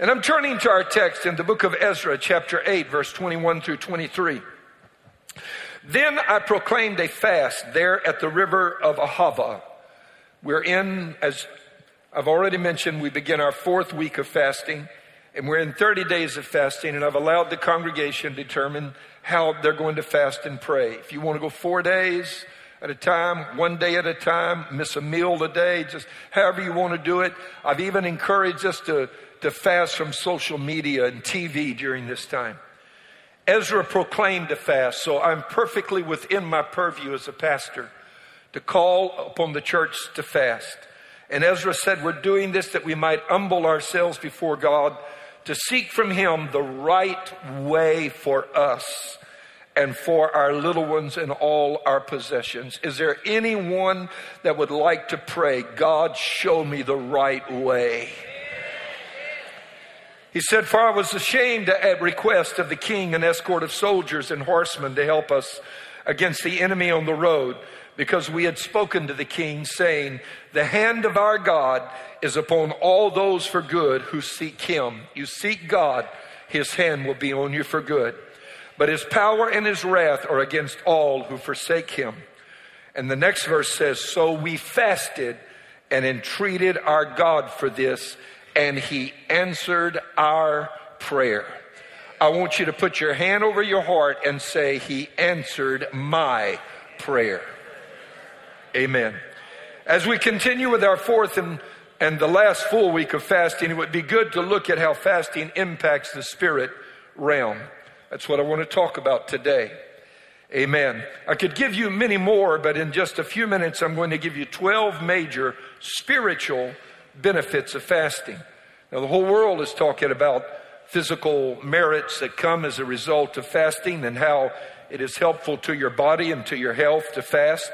And I'm turning to our text in the book of Ezra, chapter 8, verse 21 through 23. Then I proclaimed a fast there at the river of Ahava. We're in, as I've already mentioned, we begin our fourth week of fasting, and we're in 30 days of fasting, and I've allowed the congregation to determine how they're going to fast and pray. If you want to go four days, at a time, one day at a time, miss a meal a day, just however you want to do it. I've even encouraged us to, to fast from social media and TV during this time. Ezra proclaimed a fast, so I'm perfectly within my purview as a pastor to call upon the church to fast. And Ezra said, We're doing this that we might humble ourselves before God to seek from Him the right way for us and for our little ones and all our possessions. Is there anyone that would like to pray, God, show me the right way? He said, For I was ashamed at request of the king an escort of soldiers and horsemen to help us against the enemy on the road, because we had spoken to the king, saying, The hand of our God is upon all those for good who seek him. You seek God, his hand will be on you for good. But his power and his wrath are against all who forsake him. And the next verse says, So we fasted and entreated our God for this, and he answered our prayer. I want you to put your hand over your heart and say, He answered my prayer. Amen. As we continue with our fourth and, and the last full week of fasting, it would be good to look at how fasting impacts the spirit realm. That's what I want to talk about today. Amen. I could give you many more, but in just a few minutes, I'm going to give you 12 major spiritual benefits of fasting. Now, the whole world is talking about physical merits that come as a result of fasting and how it is helpful to your body and to your health to fast.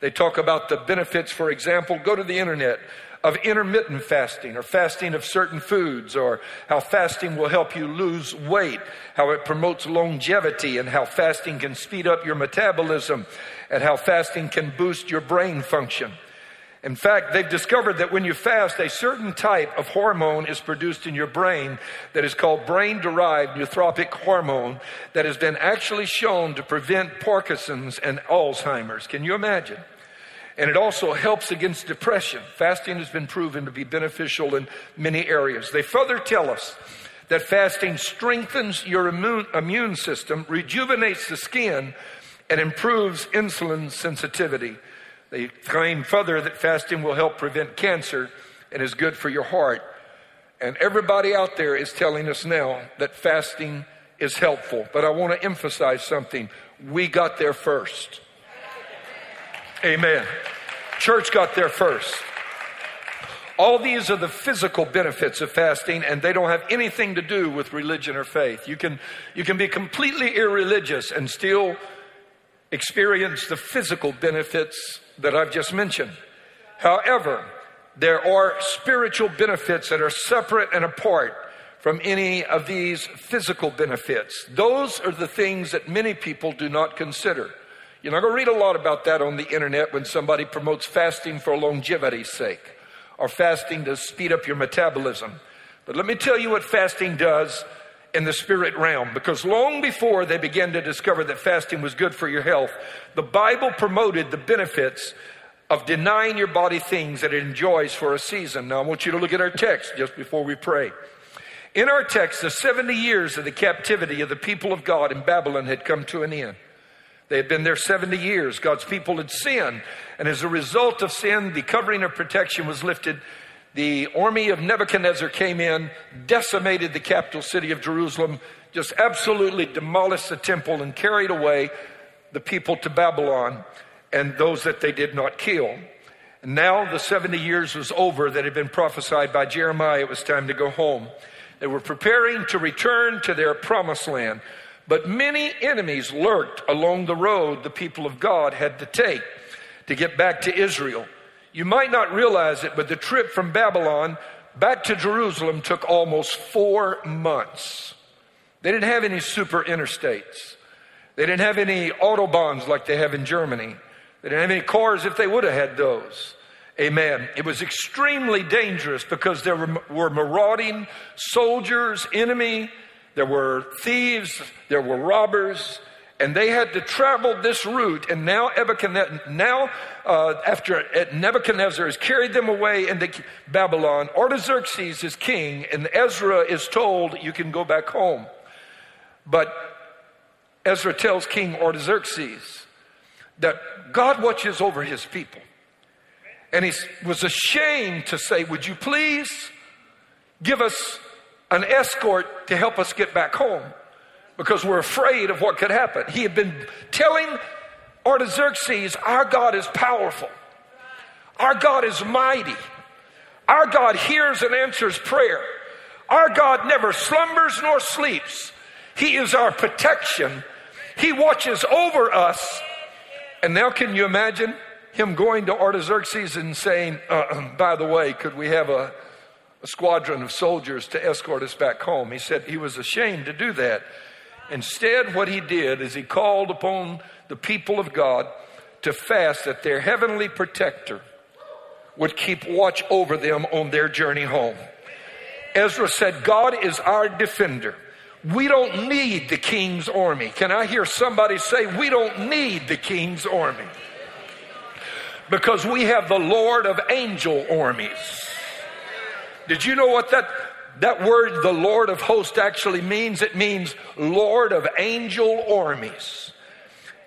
They talk about the benefits, for example, go to the internet of intermittent fasting or fasting of certain foods or how fasting will help you lose weight, how it promotes longevity and how fasting can speed up your metabolism and how fasting can boost your brain function. In fact, they've discovered that when you fast, a certain type of hormone is produced in your brain that is called brain derived neurotrophic hormone that has been actually shown to prevent Parkinson's and Alzheimer's. Can you imagine? And it also helps against depression. Fasting has been proven to be beneficial in many areas. They further tell us that fasting strengthens your immune, immune system, rejuvenates the skin, and improves insulin sensitivity. They claim further that fasting will help prevent cancer and is good for your heart. And everybody out there is telling us now that fasting is helpful. But I want to emphasize something. We got there first. Amen. Church got there first. All these are the physical benefits of fasting, and they don't have anything to do with religion or faith. You can, you can be completely irreligious and still experience the physical benefits that I've just mentioned. However, there are spiritual benefits that are separate and apart from any of these physical benefits. Those are the things that many people do not consider. You're not going to read a lot about that on the internet when somebody promotes fasting for longevity's sake or fasting to speed up your metabolism. But let me tell you what fasting does in the spirit realm because long before they began to discover that fasting was good for your health, the Bible promoted the benefits of denying your body things that it enjoys for a season. Now, I want you to look at our text just before we pray. In our text, the 70 years of the captivity of the people of God in Babylon had come to an end. They had been there 70 years. God's people had sinned. And as a result of sin, the covering of protection was lifted. The army of Nebuchadnezzar came in, decimated the capital city of Jerusalem, just absolutely demolished the temple and carried away the people to Babylon and those that they did not kill. And now the 70 years was over that had been prophesied by Jeremiah. It was time to go home. They were preparing to return to their promised land. But many enemies lurked along the road the people of God had to take to get back to Israel. You might not realize it, but the trip from Babylon back to Jerusalem took almost four months. They didn't have any super interstates. They didn't have any autobahns like they have in Germany. They didn't have any cars if they would have had those. Amen. It was extremely dangerous because there were, were marauding soldiers, enemy, there were thieves, there were robbers, and they had to travel this route. And now, now uh, after Nebuchadnezzar has carried them away into Babylon, Artaxerxes is king, and Ezra is told, You can go back home. But Ezra tells King Artaxerxes that God watches over his people. And he was ashamed to say, Would you please give us an escort to help us get back home? Because we're afraid of what could happen. He had been telling Artaxerxes, Our God is powerful, our God is mighty, our God hears and answers prayer, our God never slumbers nor sleeps. He is our protection, He watches over us. And now, can you imagine? him going to Artaxerxes and saying, uh, by the way, could we have a, a squadron of soldiers to escort us back home? He said he was ashamed to do that. Instead, what he did is he called upon the people of God to fast that their heavenly protector would keep watch over them on their journey home. Ezra said, God is our defender. We don't need the king's army. Can I hear somebody say, We don't need the king's army? because we have the Lord of angel armies. Did you know what that, that word, the Lord of hosts, actually means? It means Lord of angel armies.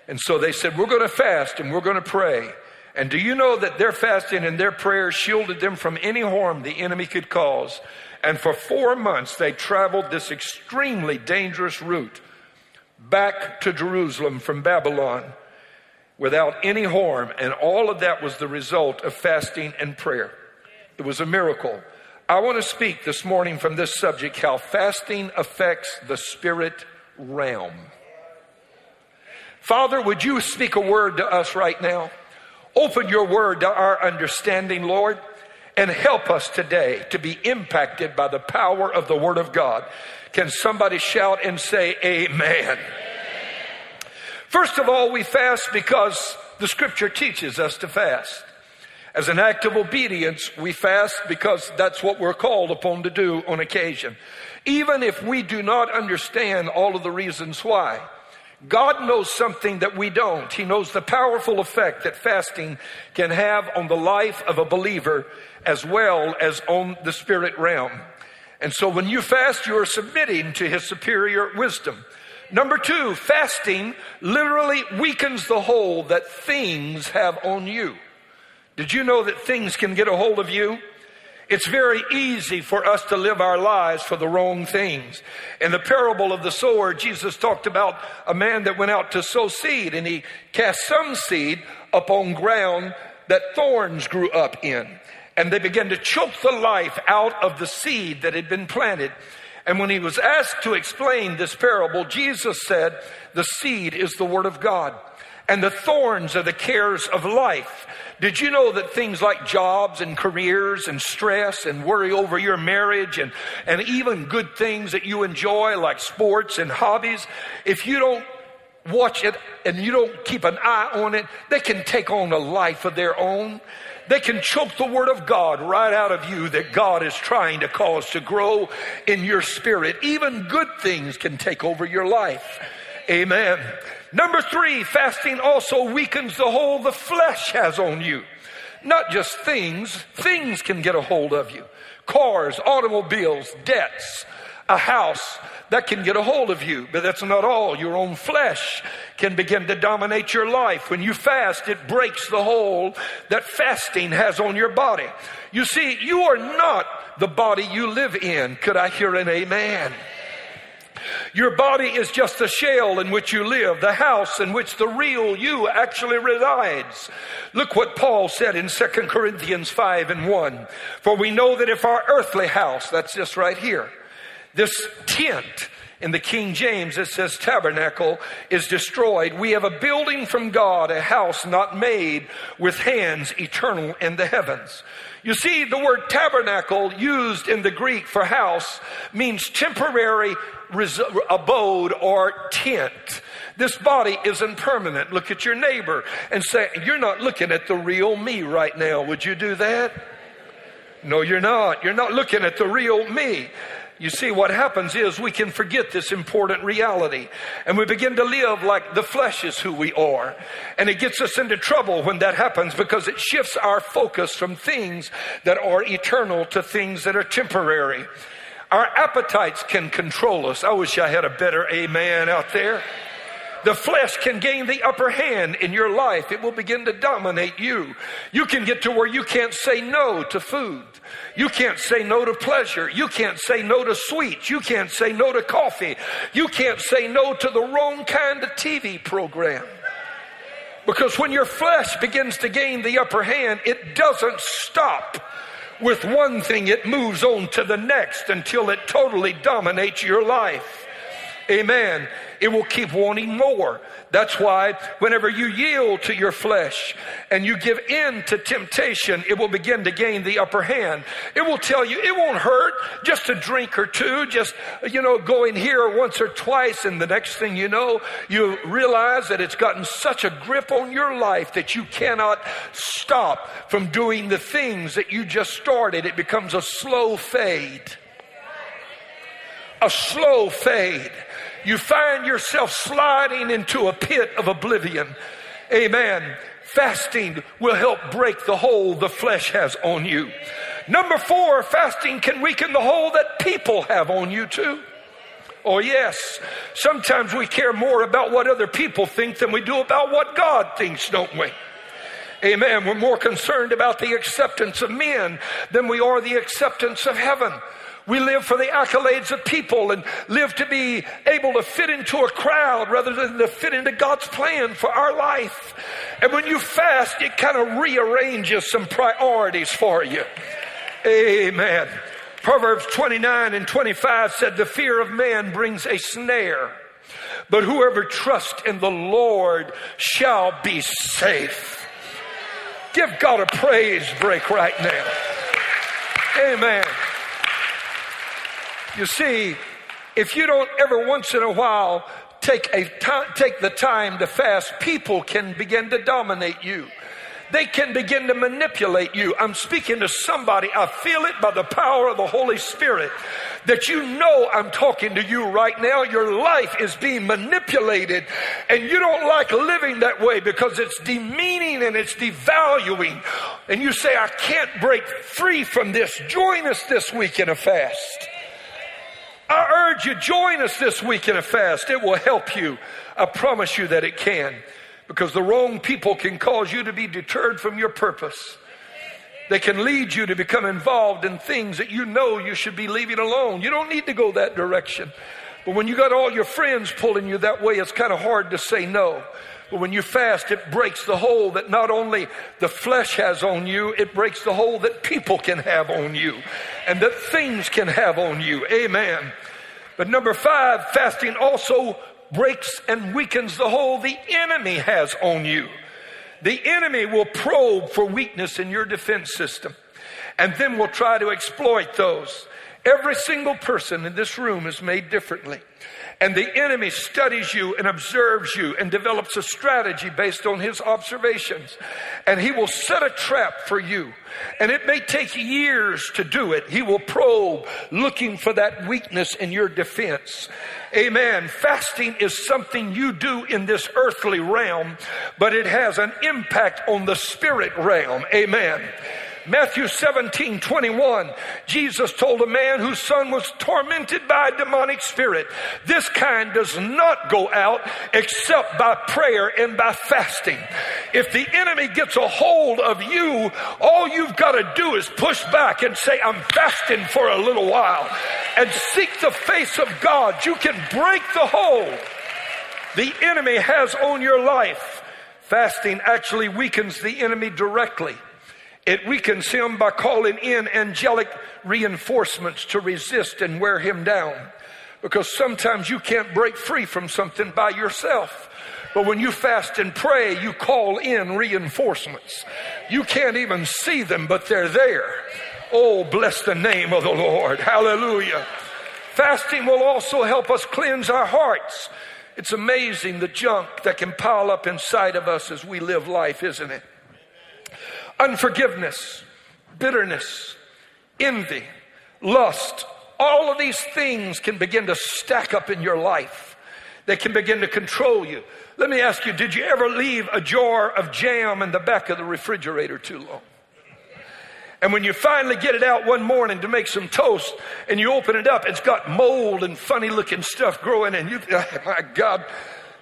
And so they said, We're going to fast and we're going to pray. And do you know that their fasting and their prayers shielded them from any harm the enemy could cause? And for four months, they traveled this extremely dangerous route back to Jerusalem from Babylon without any harm. And all of that was the result of fasting and prayer. It was a miracle. I want to speak this morning from this subject how fasting affects the spirit realm. Father, would you speak a word to us right now? Open your word to our understanding, Lord, and help us today to be impacted by the power of the word of God. Can somebody shout and say, Amen? First of all, we fast because the scripture teaches us to fast. As an act of obedience, we fast because that's what we're called upon to do on occasion. Even if we do not understand all of the reasons why. God knows something that we don't. He knows the powerful effect that fasting can have on the life of a believer as well as on the spirit realm. And so when you fast, you are submitting to His superior wisdom. Number two, fasting literally weakens the hold that things have on you. Did you know that things can get a hold of you? It's very easy for us to live our lives for the wrong things. In the parable of the sower, Jesus talked about a man that went out to sow seed and he cast some seed upon ground that thorns grew up in. And they began to choke the life out of the seed that had been planted. And when he was asked to explain this parable, Jesus said, The seed is the Word of God, and the thorns are the cares of life. Did you know that things like jobs and careers and stress and worry over your marriage and, and even good things that you enjoy, like sports and hobbies, if you don't watch it and you don't keep an eye on it, they can take on a life of their own. They can choke the word of God right out of you that God is trying to cause to grow in your spirit. Even good things can take over your life. Amen. Number three, fasting also weakens the hold the flesh has on you. Not just things, things can get a hold of you. Cars, automobiles, debts, a house, that can get a hold of you. But that's not all. Your own flesh can begin to dominate your life. When you fast, it breaks the hold that fasting has on your body. You see, you are not the body you live in. Could I hear an amen? Your body is just a shell in which you live, the house in which the real you actually resides. Look what Paul said in 2 Corinthians 5 and 1. For we know that if our earthly house, that's just right here, this tent in the King James, it says tabernacle is destroyed. We have a building from God, a house not made with hands, eternal in the heavens. You see, the word tabernacle used in the Greek for house means temporary abode or tent. This body isn't permanent. Look at your neighbor and say, You're not looking at the real me right now. Would you do that? No, you're not. You're not looking at the real me. You see, what happens is we can forget this important reality and we begin to live like the flesh is who we are. And it gets us into trouble when that happens because it shifts our focus from things that are eternal to things that are temporary. Our appetites can control us. I wish I had a better amen out there. The flesh can gain the upper hand in your life. It will begin to dominate you. You can get to where you can't say no to food. You can't say no to pleasure. You can't say no to sweets. You can't say no to coffee. You can't say no to the wrong kind of TV program. Because when your flesh begins to gain the upper hand, it doesn't stop with one thing, it moves on to the next until it totally dominates your life. Amen it will keep wanting more. That's why whenever you yield to your flesh and you give in to temptation, it will begin to gain the upper hand. It will tell you it won't hurt just a drink or two, just, you know, going here once or twice. And the next thing you know, you realize that it's gotten such a grip on your life that you cannot stop from doing the things that you just started. It becomes a slow fade. A slow fade you find yourself sliding into a pit of oblivion. Amen. Fasting will help break the hold the flesh has on you. Number four, fasting can weaken the hold that people have on you too. Oh, yes. Sometimes we care more about what other people think than we do about what God thinks, don't we? Amen. We're more concerned about the acceptance of men than we are the acceptance of heaven. We live for the accolades of people and live to be able to fit into a crowd rather than to fit into God's plan for our life. And when you fast, it kind of rearranges some priorities for you. Amen. Proverbs 29 and 25 said, The fear of man brings a snare, but whoever trusts in the Lord shall be safe. Give God a praise break right now. Amen. You see, if you don't ever once in a while take a t- take the time to fast, people can begin to dominate you. They can begin to manipulate you. I'm speaking to somebody. I feel it by the power of the Holy Spirit that you know I'm talking to you right now. Your life is being manipulated and you don't like living that way because it's demeaning and it's devaluing. And you say, I can't break free from this. Join us this week in a fast. I urge you, join us this week in a fast. It will help you. I promise you that it can. Because the wrong people can cause you to be deterred from your purpose. They can lead you to become involved in things that you know you should be leaving alone. You don't need to go that direction. But when you got all your friends pulling you that way, it's kind of hard to say no. But when you fast, it breaks the hold that not only the flesh has on you, it breaks the hold that people can have on you and that things can have on you. Amen. But number five, fasting also breaks and weakens the hold the enemy has on you. The enemy will probe for weakness in your defense system and then will try to exploit those. Every single person in this room is made differently. And the enemy studies you and observes you and develops a strategy based on his observations. And he will set a trap for you. And it may take years to do it. He will probe looking for that weakness in your defense. Amen. Fasting is something you do in this earthly realm, but it has an impact on the spirit realm. Amen. Matthew 17, 21, Jesus told a man whose son was tormented by a demonic spirit, this kind does not go out except by prayer and by fasting. If the enemy gets a hold of you, all you've got to do is push back and say, I'm fasting for a little while and seek the face of God. You can break the hold the enemy has on your life. Fasting actually weakens the enemy directly. It weakens him by calling in angelic reinforcements to resist and wear him down. Because sometimes you can't break free from something by yourself. But when you fast and pray, you call in reinforcements. You can't even see them, but they're there. Oh, bless the name of the Lord. Hallelujah. Fasting will also help us cleanse our hearts. It's amazing the junk that can pile up inside of us as we live life, isn't it? Unforgiveness, bitterness, envy, lust, all of these things can begin to stack up in your life. They can begin to control you. Let me ask you, did you ever leave a jar of jam in the back of the refrigerator too long? And when you finally get it out one morning to make some toast and you open it up, it's got mold and funny looking stuff growing and you, oh my God,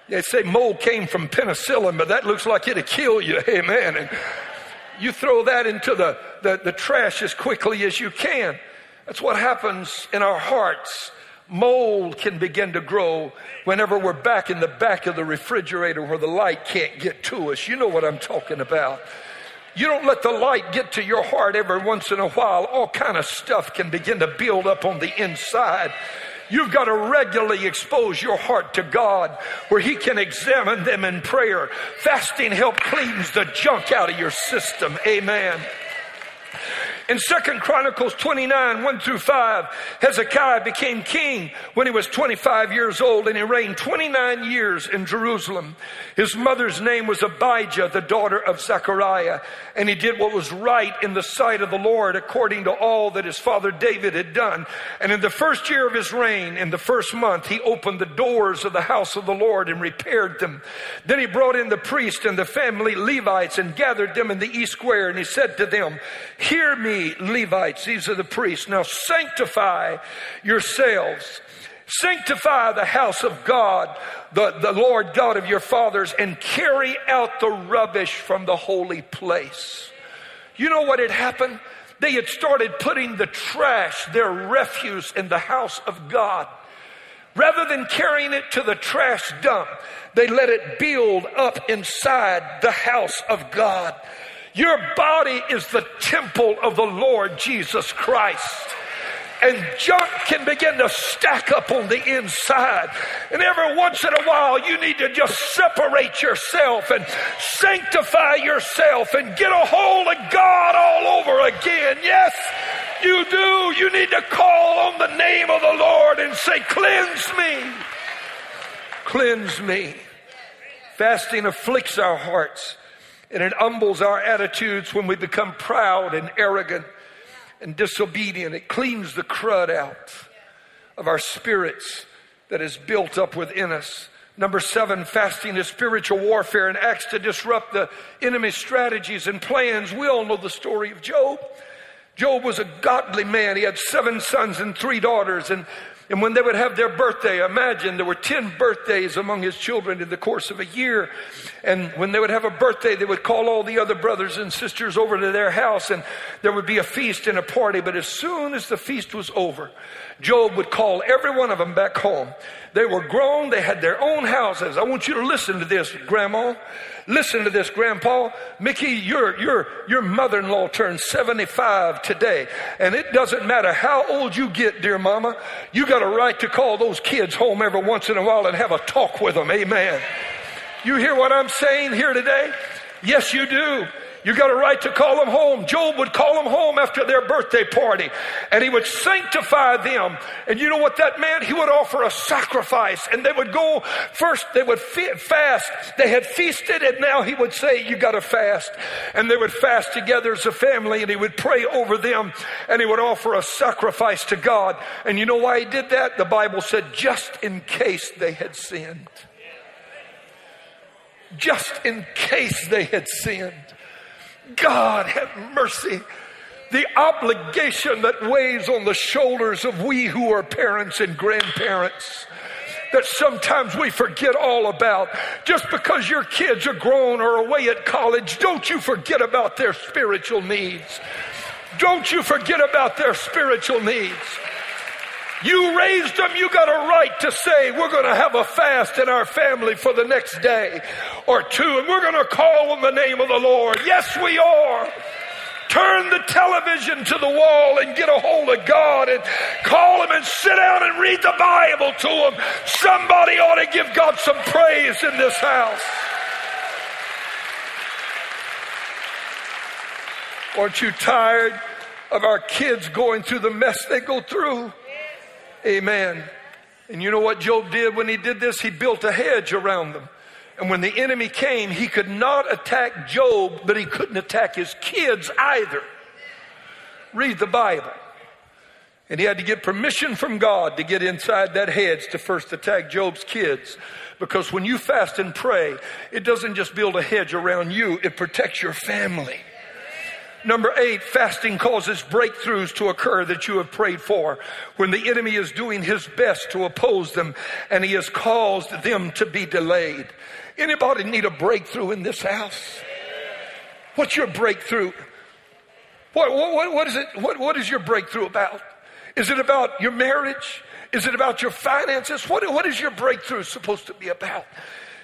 they say mold came from penicillin, but that looks like it'll kill you. Amen. And you throw that into the, the, the trash as quickly as you can. That's what happens in our hearts. Mold can begin to grow whenever we're back in the back of the refrigerator where the light can't get to us. You know what I'm talking about. You don't let the light get to your heart every once in a while. All kind of stuff can begin to build up on the inside. You've got to regularly expose your heart to God where He can examine them in prayer. Fasting help cleans the junk out of your system. Amen. In Second Chronicles 29, 1 through 5, Hezekiah became king when he was 25 years old and he reigned 29 years in Jerusalem. His mother's name was Abijah, the daughter of Zechariah, and he did what was right in the sight of the Lord according to all that his father David had done. And in the first year of his reign, in the first month, he opened the doors of the house of the Lord and repaired them. Then he brought in the priest and the family Levites and gathered them in the east square and he said to them, Hear Levites, these are the priests. Now sanctify yourselves. Sanctify the house of God, the, the Lord God of your fathers, and carry out the rubbish from the holy place. You know what had happened? They had started putting the trash, their refuse, in the house of God. Rather than carrying it to the trash dump, they let it build up inside the house of God. Your body is the temple of the Lord Jesus Christ. And junk can begin to stack up on the inside. And every once in a while, you need to just separate yourself and sanctify yourself and get a hold of God all over again. Yes, you do. You need to call on the name of the Lord and say, Cleanse me. Cleanse me. Fasting afflicts our hearts. And it humbles our attitudes when we become proud and arrogant and disobedient. It cleans the crud out of our spirits that is built up within us. Number seven, fasting is spiritual warfare and acts to disrupt the enemy's strategies and plans. We all know the story of Job. Job was a godly man. He had seven sons and three daughters. And and when they would have their birthday, imagine there were 10 birthdays among his children in the course of a year. And when they would have a birthday, they would call all the other brothers and sisters over to their house and there would be a feast and a party. But as soon as the feast was over, Job would call every one of them back home. They were grown, they had their own houses. I want you to listen to this, Grandma. Listen to this, Grandpa. Mickey, your, your, your mother in law turned 75 today. And it doesn't matter how old you get, dear mama, you got a right to call those kids home every once in a while and have a talk with them. Amen. You hear what I'm saying here today? Yes, you do. You got a right to call them home. Job would call them home after their birthday party and he would sanctify them. And you know what that meant? He would offer a sacrifice and they would go first, they would fast. They had feasted and now he would say, you got to fast. And they would fast together as a family and he would pray over them and he would offer a sacrifice to God. And you know why he did that? The Bible said, just in case they had sinned. Just in case they had sinned. God have mercy. The obligation that weighs on the shoulders of we who are parents and grandparents that sometimes we forget all about. Just because your kids are grown or away at college, don't you forget about their spiritual needs. Don't you forget about their spiritual needs. You raised them, you got a right to say, we're going to have a fast in our family for the next day or two, and we're going to call on the name of the Lord. Yes, we are. Turn the television to the wall and get a hold of God and call Him and sit down and read the Bible to Him. Somebody ought to give God some praise in this house. Aren't you tired of our kids going through the mess they go through? Amen. And you know what Job did when he did this? He built a hedge around them. And when the enemy came, he could not attack Job, but he couldn't attack his kids either. Read the Bible. And he had to get permission from God to get inside that hedge to first attack Job's kids. Because when you fast and pray, it doesn't just build a hedge around you, it protects your family. Number eight, fasting causes breakthroughs to occur that you have prayed for when the enemy is doing his best to oppose them and he has caused them to be delayed. Anybody need a breakthrough in this house? What's your breakthrough? What, what, what is it? What, what is your breakthrough about? Is it about your marriage? Is it about your finances? What, what is your breakthrough supposed to be about?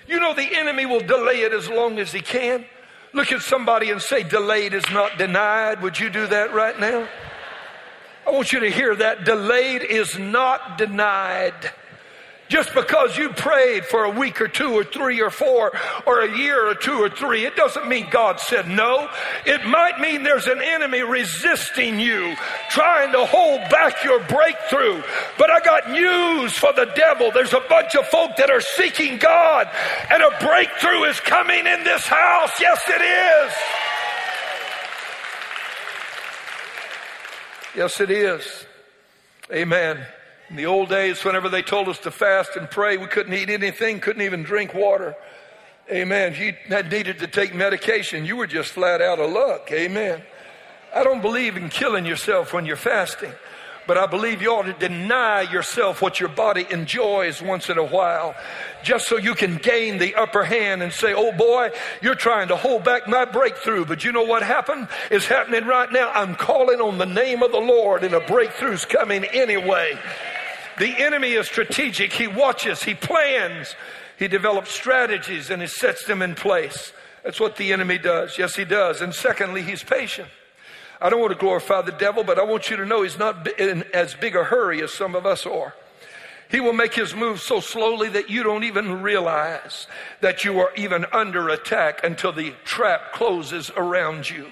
You know, the enemy will delay it as long as he can. Look at somebody and say, delayed is not denied. Would you do that right now? I want you to hear that. Delayed is not denied. Just because you prayed for a week or two or three or four or a year or two or three, it doesn't mean God said no. It might mean there's an enemy resisting you, trying to hold back your breakthrough. But I got news for the devil. There's a bunch of folk that are seeking God, and a breakthrough is coming in this house. Yes, it is. Yes, it is. Amen. In the old days, whenever they told us to fast and pray, we couldn't eat anything, couldn't even drink water. Amen. If you had needed to take medication, you were just flat out of luck. Amen. I don't believe in killing yourself when you're fasting. But I believe you ought to deny yourself what your body enjoys once in a while, just so you can gain the upper hand and say, oh boy, you're trying to hold back my breakthrough. But you know what happened? Is happening right now. I'm calling on the name of the Lord and a breakthrough's coming anyway. The enemy is strategic. He watches, he plans, he develops strategies, and he sets them in place. That's what the enemy does. Yes, he does. And secondly, he's patient. I don't want to glorify the devil, but I want you to know he's not in as big a hurry as some of us are. He will make his move so slowly that you don't even realize that you are even under attack until the trap closes around you.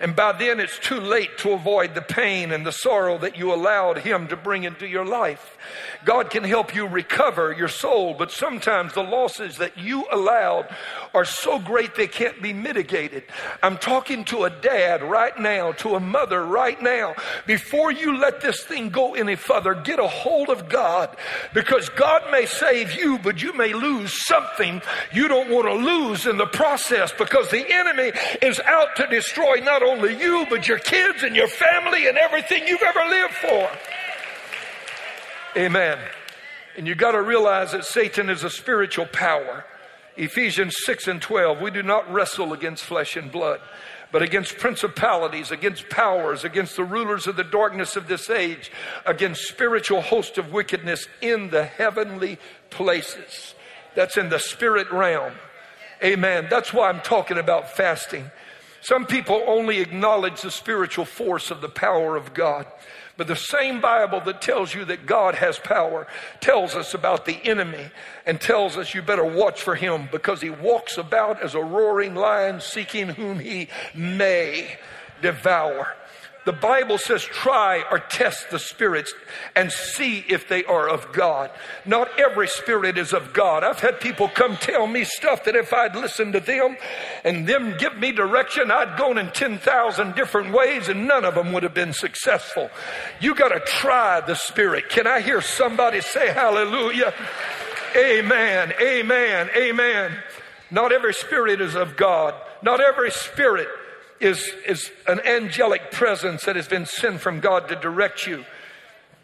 And by then it's too late to avoid the pain and the sorrow that you allowed him to bring into your life. God can help you recover your soul, but sometimes the losses that you allowed are so great they can't be mitigated. I'm talking to a dad right now, to a mother right now. Before you let this thing go any further, get a hold of God because God may save you, but you may lose something you don't want to lose in the process because the enemy is out to destroy not only you, but your kids and your family and everything you've ever lived for. Amen. And you got to realize that Satan is a spiritual power. Ephesians 6 and 12, we do not wrestle against flesh and blood, but against principalities, against powers, against the rulers of the darkness of this age, against spiritual hosts of wickedness in the heavenly places. That's in the spirit realm. Amen. That's why I'm talking about fasting. Some people only acknowledge the spiritual force of the power of God. But the same Bible that tells you that God has power tells us about the enemy and tells us you better watch for him because he walks about as a roaring lion seeking whom he may devour. The Bible says, try or test the spirits and see if they are of God. Not every spirit is of God. I've had people come tell me stuff that if I'd listened to them and them give me direction, I'd gone in 10,000 different ways and none of them would have been successful. You got to try the spirit. Can I hear somebody say hallelujah? Amen, amen, amen. Not every spirit is of God. Not every spirit is, is an angelic presence that has been sent from God to direct you.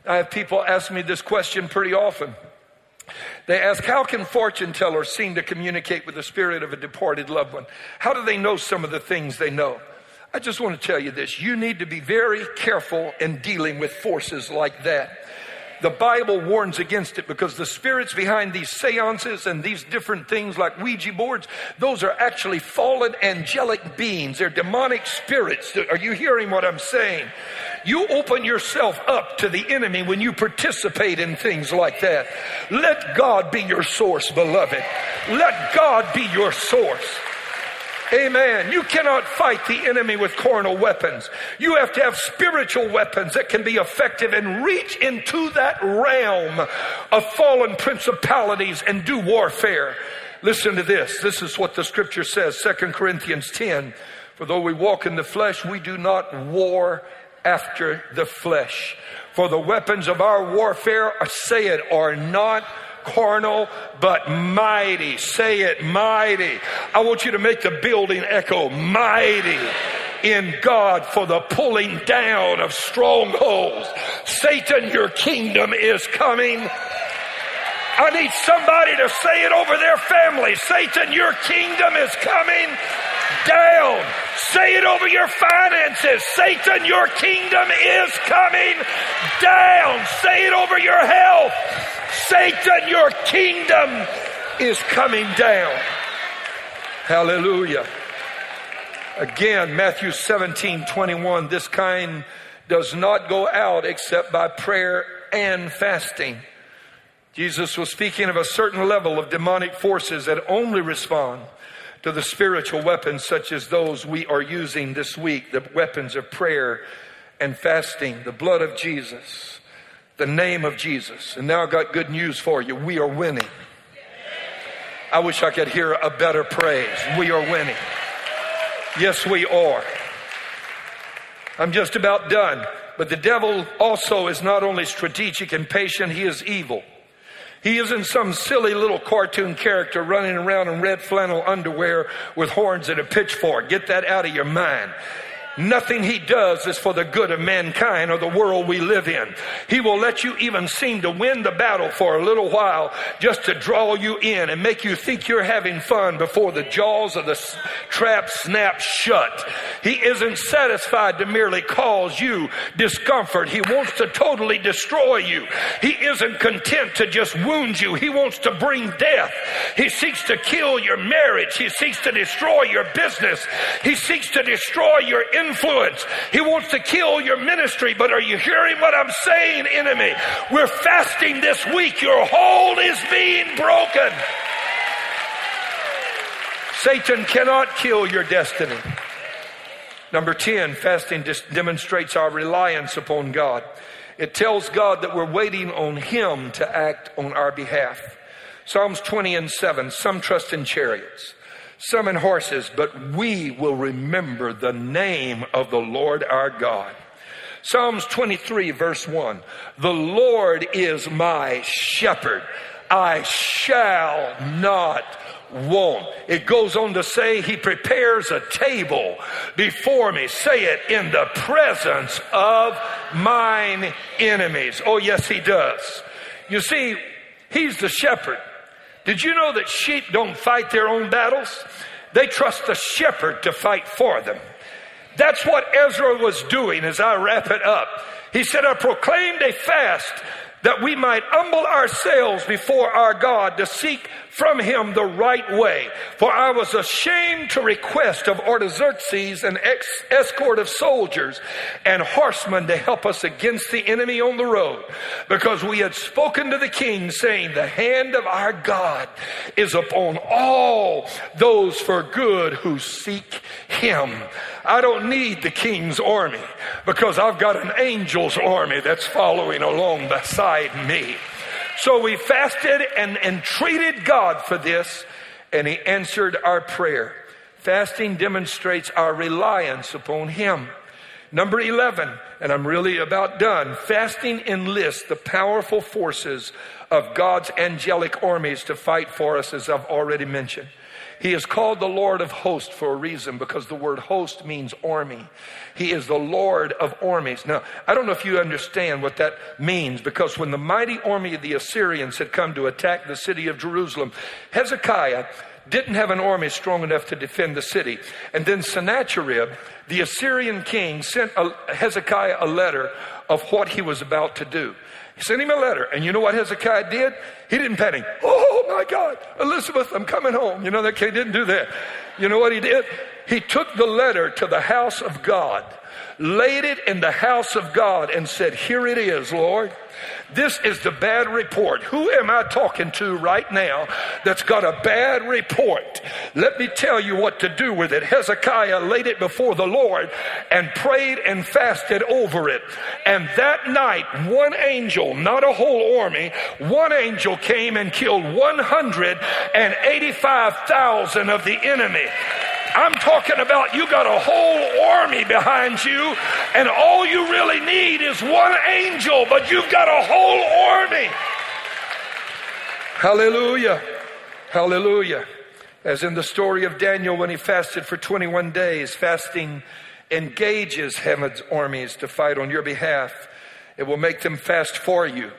I have people ask me this question pretty often. They ask, How can fortune tellers seem to communicate with the spirit of a departed loved one? How do they know some of the things they know? I just want to tell you this. You need to be very careful in dealing with forces like that. The Bible warns against it because the spirits behind these seances and these different things like Ouija boards, those are actually fallen angelic beings. They're demonic spirits. Are you hearing what I'm saying? You open yourself up to the enemy when you participate in things like that. Let God be your source, beloved. Let God be your source. Amen. You cannot fight the enemy with carnal weapons. You have to have spiritual weapons that can be effective and reach into that realm of fallen principalities and do warfare. Listen to this. This is what the scripture says, 2 Corinthians 10. For though we walk in the flesh, we do not war after the flesh. For the weapons of our warfare, say it, are not carnal, but mighty. Say it, mighty. I want you to make the building echo mighty in God for the pulling down of strongholds. Satan, your kingdom is coming. I need somebody to say it over their family. Satan, your kingdom is coming down. Say it over your finances. Satan, your kingdom is coming down. Say it over your health. Satan, your kingdom is coming down. Hallelujah. Again, Matthew 17, 21, this kind does not go out except by prayer and fasting. Jesus was speaking of a certain level of demonic forces that only respond to the spiritual weapons such as those we are using this week, the weapons of prayer and fasting, the blood of Jesus the name of Jesus. And now I've got good news for you. We are winning. I wish I could hear a better praise. We are winning. Yes, we are. I'm just about done. But the devil also is not only strategic and patient, he is evil. He isn't some silly little cartoon character running around in red flannel underwear with horns and a pitchfork. Get that out of your mind. Nothing he does is for the good of mankind or the world we live in. He will let you even seem to win the battle for a little while just to draw you in and make you think you're having fun before the jaws of the trap snap shut. He isn't satisfied to merely cause you discomfort. He wants to totally destroy you. He isn't content to just wound you. He wants to bring death. He seeks to kill your marriage. He seeks to destroy your business. He seeks to destroy your influence. He wants to kill your ministry. But are you hearing what I'm saying, enemy? We're fasting this week. Your hold is being broken. Satan cannot kill your destiny. Number 10, fasting demonstrates our reliance upon God. It tells God that we're waiting on Him to act on our behalf. Psalms 20 and 7 Some trust in chariots, some in horses, but we will remember the name of the Lord our God. Psalms 23, verse 1 The Lord is my shepherd, I shall not want. It goes on to say, He prepares a table before me. Say it in the presence of mine enemies. Oh, yes, He does. You see, He's the shepherd. Did you know that sheep don't fight their own battles? They trust the shepherd to fight for them. That's what Ezra was doing as I wrap it up. He said, I proclaimed a fast that we might humble ourselves before our God to seek from him the right way. For I was ashamed to request of Artaxerxes an ex- escort of soldiers and horsemen to help us against the enemy on the road, because we had spoken to the king, saying, The hand of our God is upon all those for good who seek him. I don't need the king's army because I've got an angel's army that's following along beside me. So we fasted and entreated God for this, and He answered our prayer. Fasting demonstrates our reliance upon Him. Number 11, and I'm really about done. Fasting enlists the powerful forces of God's angelic armies to fight for us, as I've already mentioned. He is called the Lord of hosts for a reason because the word host means army. He is the Lord of armies. Now, I don't know if you understand what that means because when the mighty army of the Assyrians had come to attack the city of Jerusalem, Hezekiah didn't have an army strong enough to defend the city. And then Sennacherib, the Assyrian king, sent Hezekiah a letter of what he was about to do. He sent him a letter. And you know what Hezekiah did? He didn't panic. Oh Oh, my God, Elizabeth, I'm coming home. You know that he didn't do that. You know what he did? He took the letter to the house of God, laid it in the house of God, and said, Here it is, Lord. This is the bad report. Who am I talking to right now that's got a bad report? Let me tell you what to do with it. Hezekiah laid it before the Lord and prayed and fasted over it. And that night, one angel, not a whole army, one angel came and killed 185,000 of the enemy. I'm talking about you got a whole army behind you, and all you really need is one angel, but you've got a whole army. Hallelujah. Hallelujah. As in the story of Daniel when he fasted for 21 days, fasting engages heaven's armies to fight on your behalf. It will make them fast for you.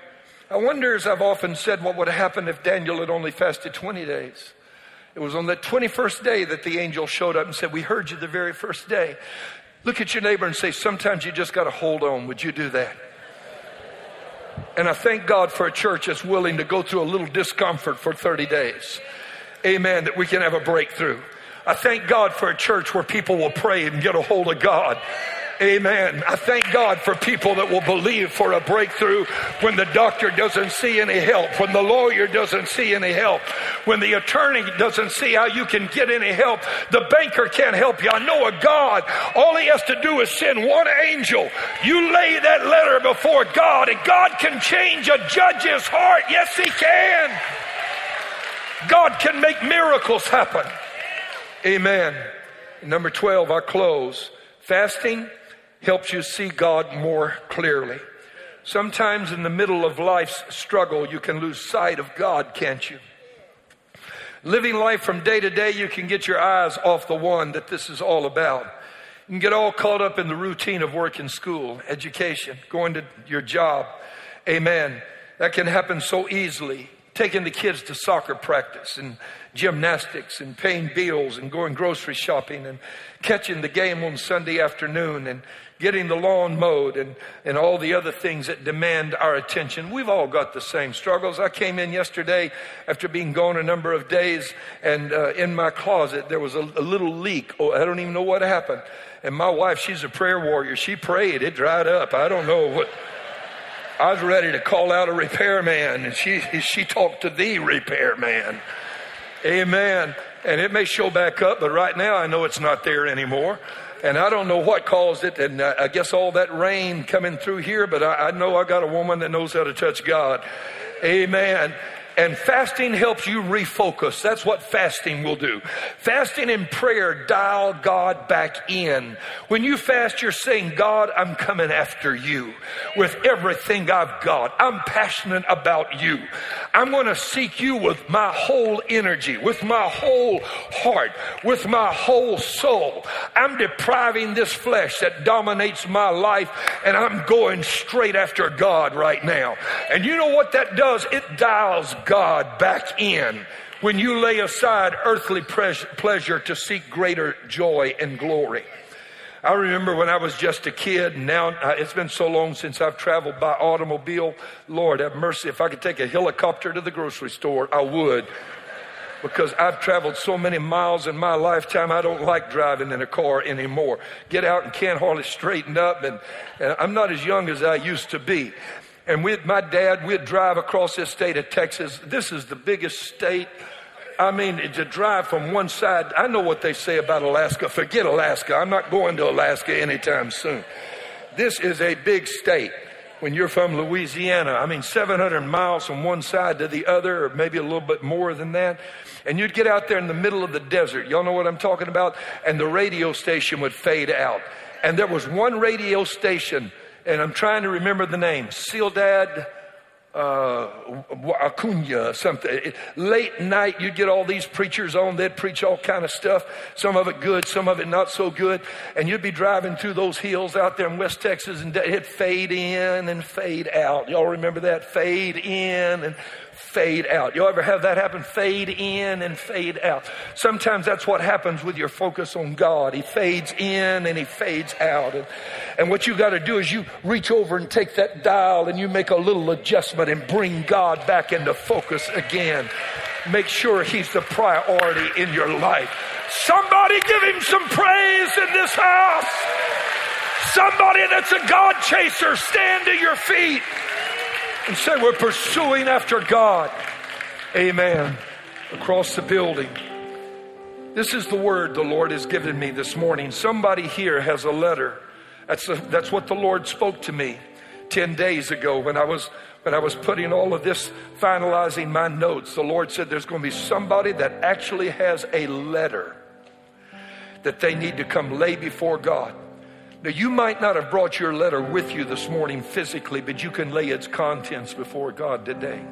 I wonder, as I've often said, what would happen if Daniel had only fasted 20 days? It was on that 21st day that the angel showed up and said, We heard you the very first day. Look at your neighbor and say, Sometimes you just got to hold on. Would you do that? And I thank God for a church that's willing to go through a little discomfort for 30 days. Amen. That we can have a breakthrough. I thank God for a church where people will pray and get a hold of God Amen. I thank God for people that will believe for a breakthrough when the doctor doesn't see any help, when the lawyer doesn't see any help, when the attorney doesn't see how you can get any help. The banker can't help you. I know a God. All he has to do is send one angel. You lay that letter before God, and God can change a judge's heart. Yes, he can. God can make miracles happen. Amen. Number 12, I close. Fasting helps you see God more clearly. Sometimes in the middle of life's struggle, you can lose sight of God, can't you? Living life from day to day, you can get your eyes off the one that this is all about. You can get all caught up in the routine of work and school, education, going to your job. Amen. That can happen so easily. Taking the kids to soccer practice and gymnastics and paying bills and going grocery shopping and catching the game on Sunday afternoon and getting the lawn mowed and, and all the other things that demand our attention. We've all got the same struggles. I came in yesterday after being gone a number of days, and uh, in my closet there was a, a little leak. Oh, I don't even know what happened. And my wife, she's a prayer warrior. She prayed, it dried up. I don't know what. I was ready to call out a repairman, and she, she talked to the repairman. Amen. And it may show back up, but right now I know it's not there anymore. And I don't know what caused it. And I guess all that rain coming through here, but I, I know I got a woman that knows how to touch God. Amen. And fasting helps you refocus. That's what fasting will do. Fasting and prayer dial God back in. When you fast, you're saying, God, I'm coming after you with everything I've got. I'm passionate about you. I'm going to seek you with my whole energy, with my whole heart, with my whole soul. I'm depriving this flesh that dominates my life and I'm going straight after God right now. And you know what that does? It dials God back in when you lay aside earthly pleasure to seek greater joy and glory. I remember when I was just a kid, and now it's been so long since I've traveled by automobile. Lord have mercy, if I could take a helicopter to the grocery store, I would. Because I've traveled so many miles in my lifetime, I don't like driving in a car anymore. Get out and can't hardly straighten up, and, and I'm not as young as I used to be. And with my dad, we'd drive across this state of Texas. This is the biggest state. I mean, to drive from one side, I know what they say about Alaska. Forget Alaska. I'm not going to Alaska anytime soon. This is a big state. When you're from Louisiana, I mean, 700 miles from one side to the other, or maybe a little bit more than that. And you'd get out there in the middle of the desert. Y'all know what I'm talking about? And the radio station would fade out. And there was one radio station and I'm trying to remember the name. Ciudad uh, Acuna, something. Late night, you'd get all these preachers on. They'd preach all kind of stuff. Some of it good, some of it not so good. And you'd be driving through those hills out there in West Texas, and it'd fade in and fade out. Y'all remember that? Fade in and fade out. You ever have that happen? Fade in and fade out. Sometimes that's what happens with your focus on God. He fades in and he fades out. And, and what you got to do is you reach over and take that dial and you make a little adjustment and bring God back into focus again. Make sure he's the priority in your life. Somebody give him some praise in this house. Somebody that's a God chaser, stand to your feet. And say, We're pursuing after God. Amen. Across the building. This is the word the Lord has given me this morning. Somebody here has a letter. That's, a, that's what the Lord spoke to me 10 days ago when I was when I was putting all of this, finalizing my notes, the Lord said there's going to be somebody that actually has a letter that they need to come lay before God. Now, you might not have brought your letter with you this morning physically, but you can lay its contents before God today.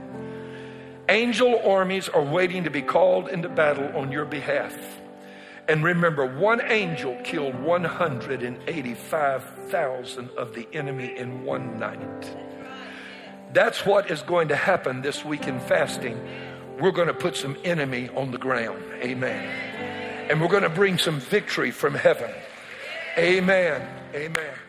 Angel armies are waiting to be called into battle on your behalf. And remember, one angel killed 185,000 of the enemy in one night. That's what is going to happen this week in fasting. We're going to put some enemy on the ground. Amen. And we're going to bring some victory from heaven. Amen. Amen.